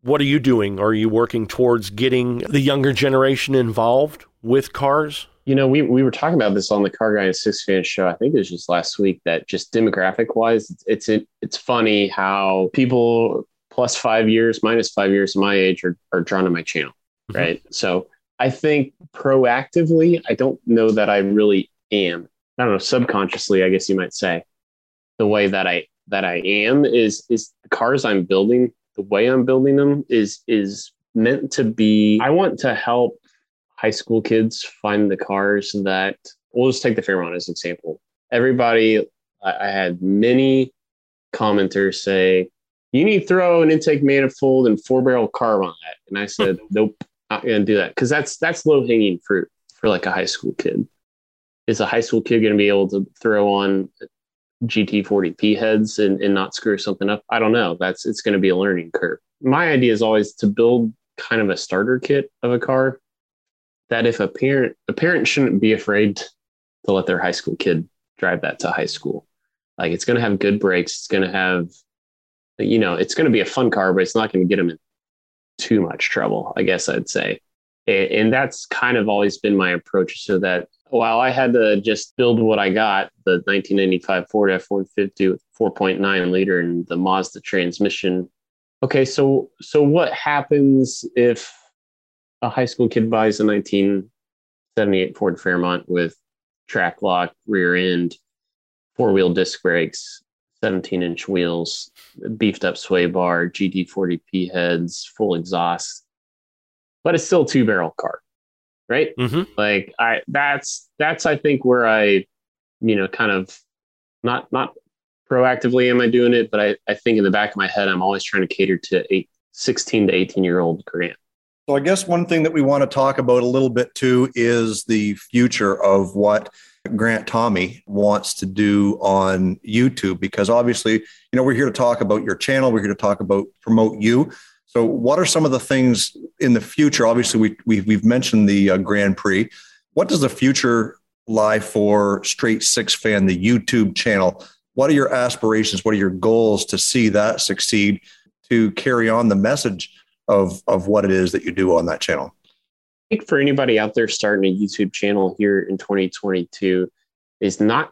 What are you doing? Are you working towards getting the younger generation involved with cars? You know, we, we were talking about this on the Car Guy and Six Fan show. I think it was just last week that just demographic wise, it's, it's it, it's funny how people plus five years, minus five years of my age are, are drawn to my channel, Mhm. right? So I think proactively, I don't know that I really am. I don't know, subconsciously, I guess you might say, the way that I that I am is is the cars I'm building the way I'm building them is is meant to be. I want to help high school kids find the cars that. We'll just take the Fairmont as an example. Everybody, I, had many commenters say, "You need to throw an intake manifold and four barrel carb on that," and I said, "Nope, not going to do that," because that's that's low hanging fruit for like a high school kid. Is a high school kid going to be able to throw on GT40P heads and, and not screw something up? I don't know. That's it's going to be a learning curve. My idea is always to build kind of a starter kit of a car that if a parent a parent shouldn't be afraid to let their high school kid drive that to high school. Like it's going to have good brakes. It's going to have, you know, it's going to be a fun car, but it's not going to get them in too much trouble. I guess I'd say, and, and that's kind of always been my approach. So that while I had to just build what I got, the 1995 Ford F-150 with 4.9 liter and the Mazda transmission. Okay, so so what happens if a high school kid buys a 1978 Ford Fairmont with track lock rear end, four wheel disc brakes, 17 inch wheels, beefed up sway bar, GT40P heads, full exhaust, but it's still two barrel car right? Mm-hmm. Like I that's that's I think where I, you know, kind of not not proactively am I doing it, but I, I think in the back of my head I'm always trying to cater to eight, 16 to 18 year old Grant. So I guess one thing that we want to talk about a little bit too is the future of what Grant Tommy wants to do on YouTube because obviously, you know, we're here to talk about your channel, we're here to talk about promote you, so, what are some of the things in the future? Obviously, we, we we've mentioned the uh, Grand Prix. What does the future lie for Straight Six Fan, the YouTube channel? What are your aspirations? What are your goals to see that succeed? To carry on the message of of what it is that you do on that channel. I think for anybody out there starting a YouTube channel here in 2022 is not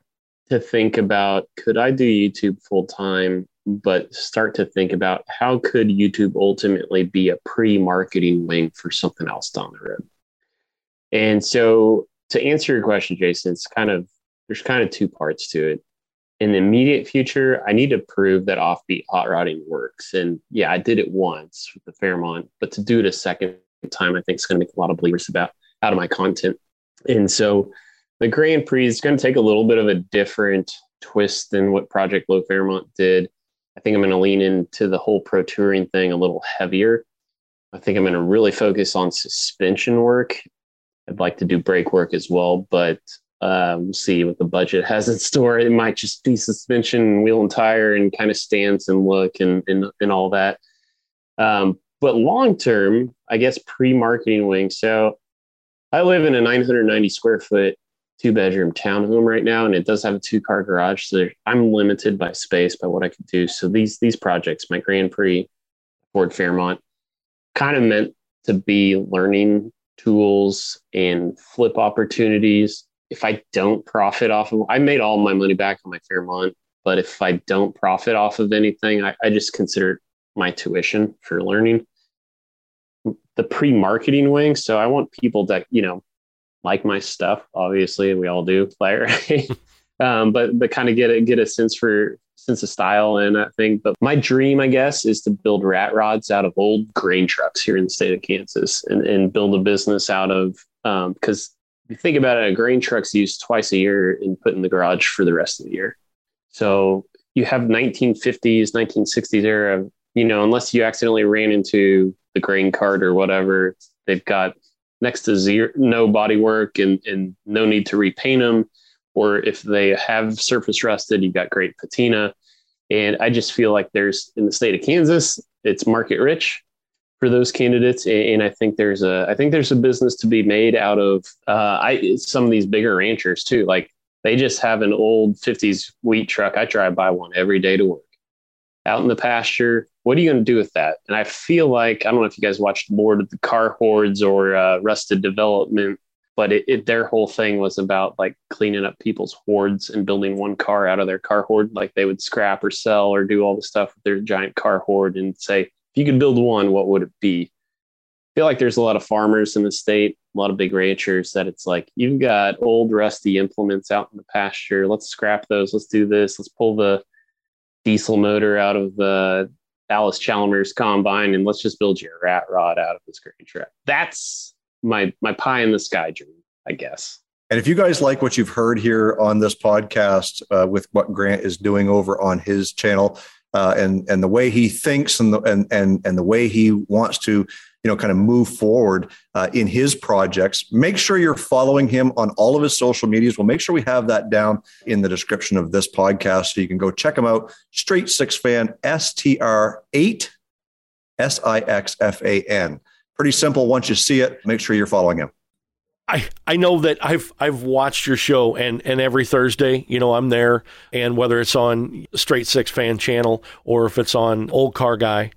to think about could I do YouTube full time but start to think about how could YouTube ultimately be a pre-marketing wing for something else down the road. And so to answer your question, Jason, it's kind of there's kind of two parts to it. In the immediate future, I need to prove that offbeat hot rodding works. And yeah, I did it once with the Fairmont, but to do it a second time, I think it's going to make a lot of believers about out of my content. And so the Grand Prix is going to take a little bit of a different twist than what Project Low Fairmont did. I think I'm going to lean into the whole pro touring thing a little heavier. I think I'm going to really focus on suspension work. I'd like to do brake work as well, but uh, we'll see what the budget has in store. It might just be suspension, wheel and tire, and kind of stance and look and and, and all that. Um, but long term, I guess pre marketing wing. So I live in a 990 square foot two bedroom townhome right now, and it does have a two car garage. So I'm limited by space by what I could do. So these these projects, my Grand Prix, Ford Fairmont, kind of meant to be learning tools and flip opportunities. If I don't profit off of, I made all my money back on my Fairmont, but if I don't profit off of anything, I, I just consider it my tuition for learning. The pre-marketing wing, so I want people that you know like my stuff. Obviously, we all do, right? um, but but kind of get a get a sense for sense of style and that thing. But my dream, I guess, is to build rat rods out of old grain trucks here in the state of Kansas and, and build a business out of because um, you think about it, a grain truck's used twice a year and put in the garage for the rest of the year. So you have 1950s, 1960s era, you know, unless you accidentally ran into the grain cart or whatever, they've got next to zero, no body work and, and no need to repaint them. Or if they have surface rusted, you've got great patina. And I just feel like there's in the state of Kansas, it's market rich for those candidates. And I think there's a, I think there's a business to be made out of uh, I, some of these bigger ranchers too. Like they just have an old 50s wheat truck. I drive by one every day to work out in the pasture. What are you going to do with that? And I feel like I don't know if you guys watched Lord of the Car Hoards or uh, Rusted Development, but it, it, their whole thing was about like cleaning up people's hoards and building one car out of their car hoard. Like they would scrap or sell or do all the stuff with their giant car hoard and say, if you could build one, what would it be? I feel like there's a lot of farmers in the state, a lot of big ranchers that it's like you've got old rusty implements out in the pasture. Let's scrap those. Let's do this. Let's pull the diesel motor out of the Allis-Chalmers combine and let's just build your rat rod out of this grain truck. That's my my pie in the sky dream, I guess. And if you guys like what you've heard here on this podcast uh, with what Grant is doing over on his channel, uh, and and the way he thinks and the and and and the way he wants to you know kind of move forward uh, in his projects. Make sure you're following him on all of his social medias. We'll make sure we have that down in the description of this podcast so you can go check him out. Straight six fan str8 s-i-x-f-a-n pretty simple once you see it. Make sure you're following him. I, I know that I've I've watched your show and, and every Thursday, you know, I'm there. And whether it's on Straight Six Fan channel or if it's on Old Car Guy,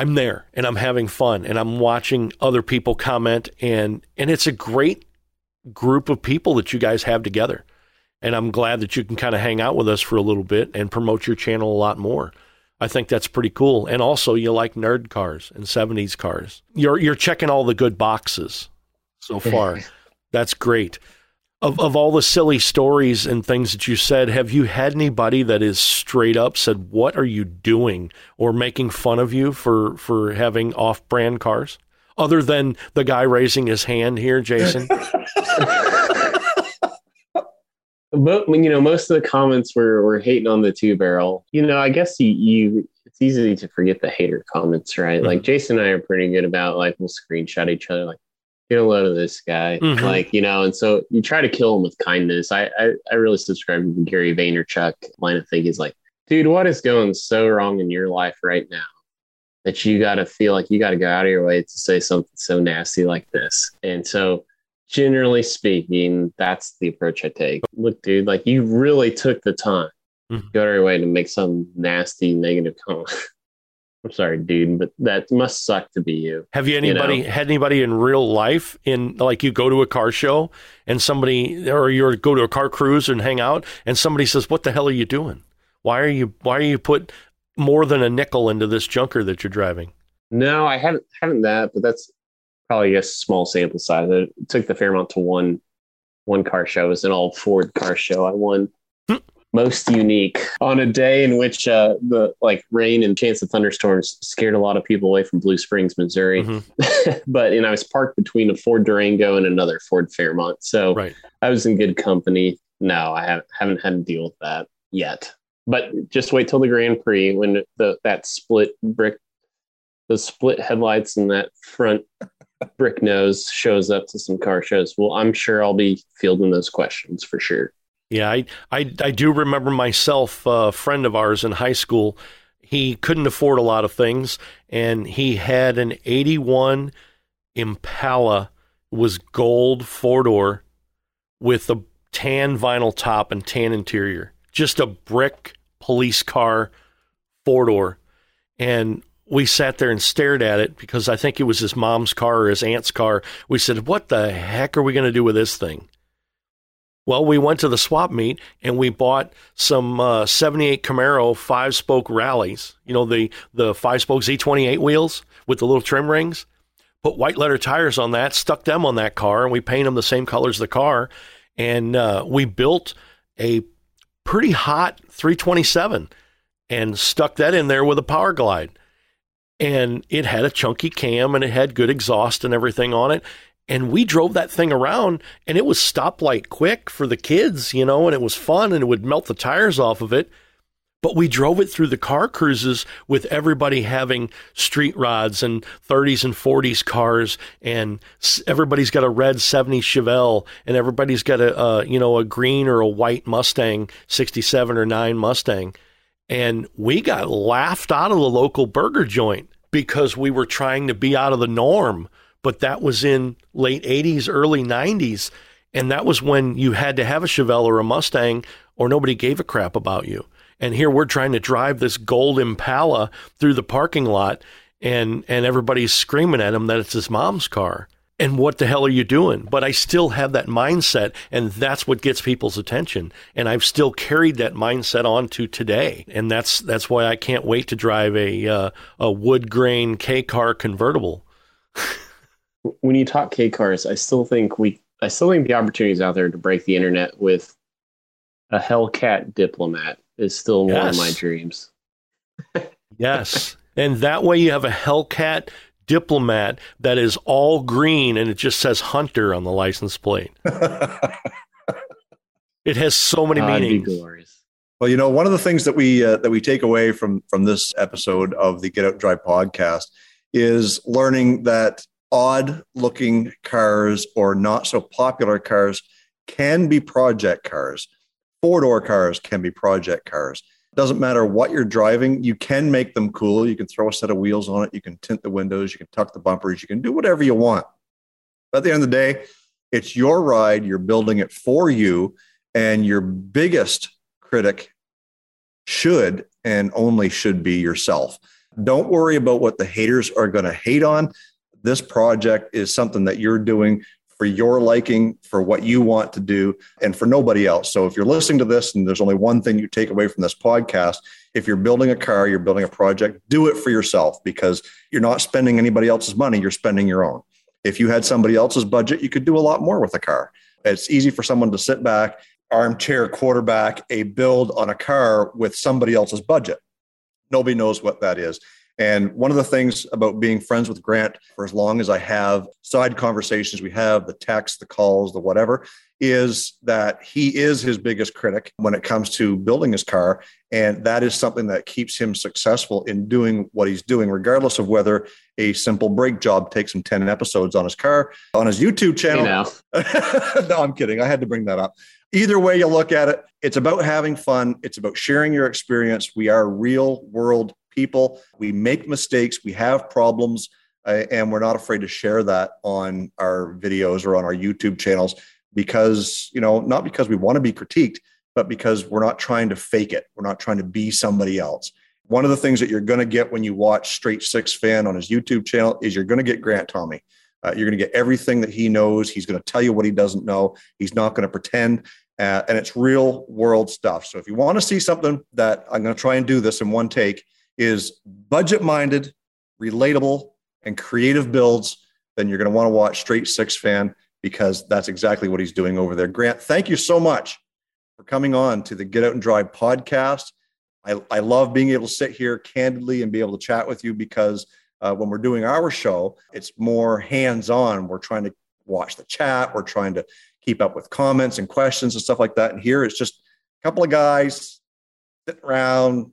I'm there and I'm having fun and I'm watching other people comment and and it's a great group of people that you guys have together. And I'm glad that you can kind of hang out with us for a little bit and promote your channel a lot more. I think that's pretty cool. And also you like nerd cars and 70s cars. You're you're checking all the good boxes so far. That's great. Of of all the silly stories and things that you said, have you had anybody that is straight up said, "What are you doing?" or making fun of you for for having off-brand cars? Other than the guy raising his hand here, Jason. but you know most of the comments were were hating on the two barrel, you know, I guess you, you it's easy to forget the hater comments, right? Mm-hmm. Like Jason and I are pretty good about like we'll screenshot each other like get a load of this guy. Mm-hmm. Like, you know, and so you try to kill him with kindness. I, I, I really subscribe to Gary Vaynerchuk line of thinking. He's like, dude, what is going so wrong in your life right now that you got to feel like you got to go out of your way to say something so nasty like this? And so, generally speaking, that's the approach I take. Look, dude, like you really took the time. Mm-hmm. Go out of your way to make some nasty negative comment. I'm sorry, dude, but that must suck to be you. Have you anybody you know? had anybody in real life in like you go to a car show and somebody or you go to a car cruise and hang out and somebody says, "What the hell are you doing? Why are you why are you put more than a nickel into this junker that you're driving?" No, I haven't haven't that, but that's probably a small sample size. It took the Fairmont to one one car show. It was an all Ford car show. I won hmm. Most unique on a day in which uh, the like rain and chance of thunderstorms scared a lot of people away from Blue Springs, Missouri. Mm-hmm. but and I was parked between a Ford Durango and another Ford Fairmont, so right. I was in good company. No, I haven't haven't had to deal with that yet. But just wait till the Grand Prix when the that split brick, the split headlights and that front brick nose shows up to some car shows. Well, I'm sure I'll be fielding those questions for sure. Yeah, I, I, I do remember myself, a friend of ours in high school. He couldn't afford a lot of things, and he had an 81 Impala, was gold four door with a tan vinyl top and tan interior. Just a brick police car four door. And we sat there and stared at it because I think it was his mom's car or his aunt's car. We said, What the heck are we going to do with this thing? Well, we went to the swap meet and we bought some uh, 78 Camaro five spoke rallies. You know, the, the five spoke Z28 wheels with the little trim rings. Put white letter tires on that, stuck them on that car, and we painted them the same colors as the car. And uh, we built a pretty hot 327 and stuck that in there with a power glide. And it had a chunky cam and it had good exhaust and everything on it and we drove that thing around and it was stoplight quick for the kids, you know, and it was fun and it would melt the tires off of it. But we drove it through the car cruises with everybody having street rods and 30s and 40s cars, and everybody's got a red 70 Chevelle, and everybody's got a, you know a green or a white Mustang 67 or 9 Mustang, and we got laughed out of the local burger joint because we were trying to be out of the norm but that was in late 80s, early 90s. And that was when you had to have a Chevelle or a Mustang or nobody gave a crap about you. And here we're trying to drive this gold Impala through the parking lot and, and everybody's screaming at him that it's his mom's car. And what the hell are you doing? But I still have that mindset, and that's what gets people's attention. And I've still carried that mindset on to today, and that's that's why I can't wait to drive a uh, a wood grain K car convertible. when you talk K cars, I still think we, I still think the opportunities out there to break the internet with a Hellcat Diplomat is still yes. one of my dreams. yes, And that way you have a Hellcat diplomat that is all green and it just says Hunter on the license plate. it has so many Oh, meanings. glorious. Well, you know, one of the things that we uh, that we take away from from this episode of the Get Out and Drive podcast is learning that odd looking cars or not so popular cars can be project cars. Four door cars can be project cars. Doesn't matter what you're driving, you can make them cool. You can throw a set of wheels on it, you can tint the windows, you can tuck the bumpers, you can do whatever you want. But at the end of the day, it's your ride. You're building it for you. And your biggest critic should and only should be yourself. Don't worry about what the haters are going to hate on. This project is something that you're doing for your liking, for what you want to do, and for nobody else. So if you're listening to this and there's only one thing you take away from this podcast, if you're building a car, you're building a project, do it for yourself because you're not spending anybody else's money, you're spending your own. If you had somebody else's budget, you could do a lot more with a car. It's easy for someone to sit back, armchair quarterback a build on a car with somebody else's budget. Nobody knows what that is. And one of the things about being friends with Grant for as long as I have side conversations we have, the texts, the calls, the whatever, is that he is his biggest critic when it comes to building his car. And that is something that keeps him successful in doing what he's doing, regardless of whether a simple brake job takes him 10 episodes on his car, on his YouTube channel. You know, no, I'm kidding. I had to bring that up. Either way you look at it, it's about having fun. It's about sharing your experience. We are real world people. We make mistakes. We have problems, uh, and we're not afraid to share that on our videos or on our YouTube channels because, you know, not because we want to be critiqued, but because we're not trying to fake it. We're not trying to be somebody else. One of the things that you're going to get when you watch Straight Six Fan on his YouTube channel is you're going to get Grant Tommy. Uh, you're going to get everything that he knows. He's going to tell you what he doesn't know. He's not going to pretend. Uh, and it's real world stuff. So if you want to see something that I'm going to try and do this in one take is budget minded, relatable, and creative builds, then you're going to want to watch Straight Six Fan because that's exactly what he's doing over there. Grant, thank you so much for coming on to the Get Out and Drive podcast. I, I love being able to sit here candidly and be able to chat with you because uh, when we're doing our show, it's more hands on. We're trying to watch the chat, we're trying to keep up with comments and questions and stuff like that. And here it's just a couple of guys sitting around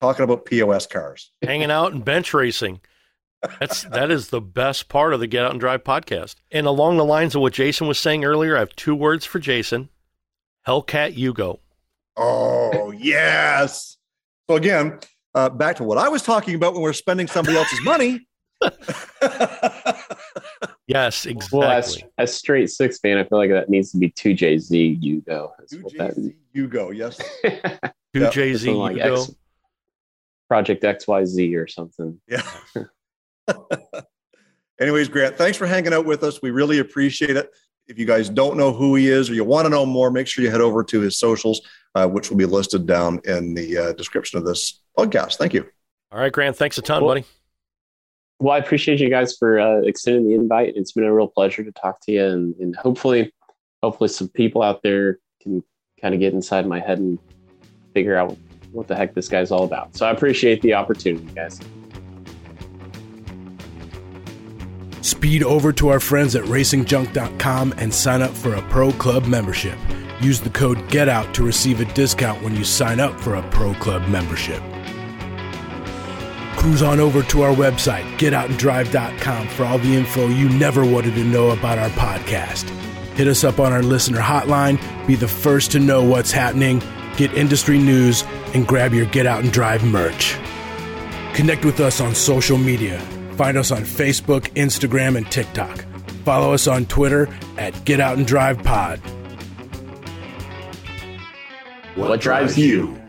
talking about POS cars. Hanging out and bench racing. That's that is the best part of the Get Out and Drive podcast. And along the lines of what Jason was saying earlier, I have two words for Jason. Hellcat Yugo. Oh, yes. So again, uh, back to what I was talking about when we're spending somebody else's money. Yes, exactly. well, as, as straight six fan, I feel like that needs to be two JZ. You go. That's what that- you. Yes. Two Yeah, Jay Z something like X, Project XYZ or something. Yeah. Anyways, Grant, thanks for hanging out with us. We really appreciate it. If you guys don't know who he is or you want to know more, make sure you head over to his socials, uh, which will be listed down in the uh, description of this podcast. Thank you. All right, Grant. Thanks a ton, Well, buddy. Well, I appreciate you guys for uh, extending the invite. It's been a real pleasure to talk to you, and, and hopefully, hopefully, some people out there can kind of get inside my head and figure out what the heck this guy's all about. So I appreciate the opportunity, guys. Speed over to our friends at racingjunk.com and sign up for a Pro Club membership. Use the code GETOUT to receive a discount when you sign up for a Pro Club membership. Cruise on over to our website, getoutanddrive.com, for all the info you never wanted to know about our podcast. Hit us up on our listener hotline, be the first to know what's happening, get industry news, and grab your Get Out and Drive merch. Connect with us on social media. Find us on Facebook, Instagram, and TikTok. Follow us on Twitter at Get Out and Drive Pod. What drives you?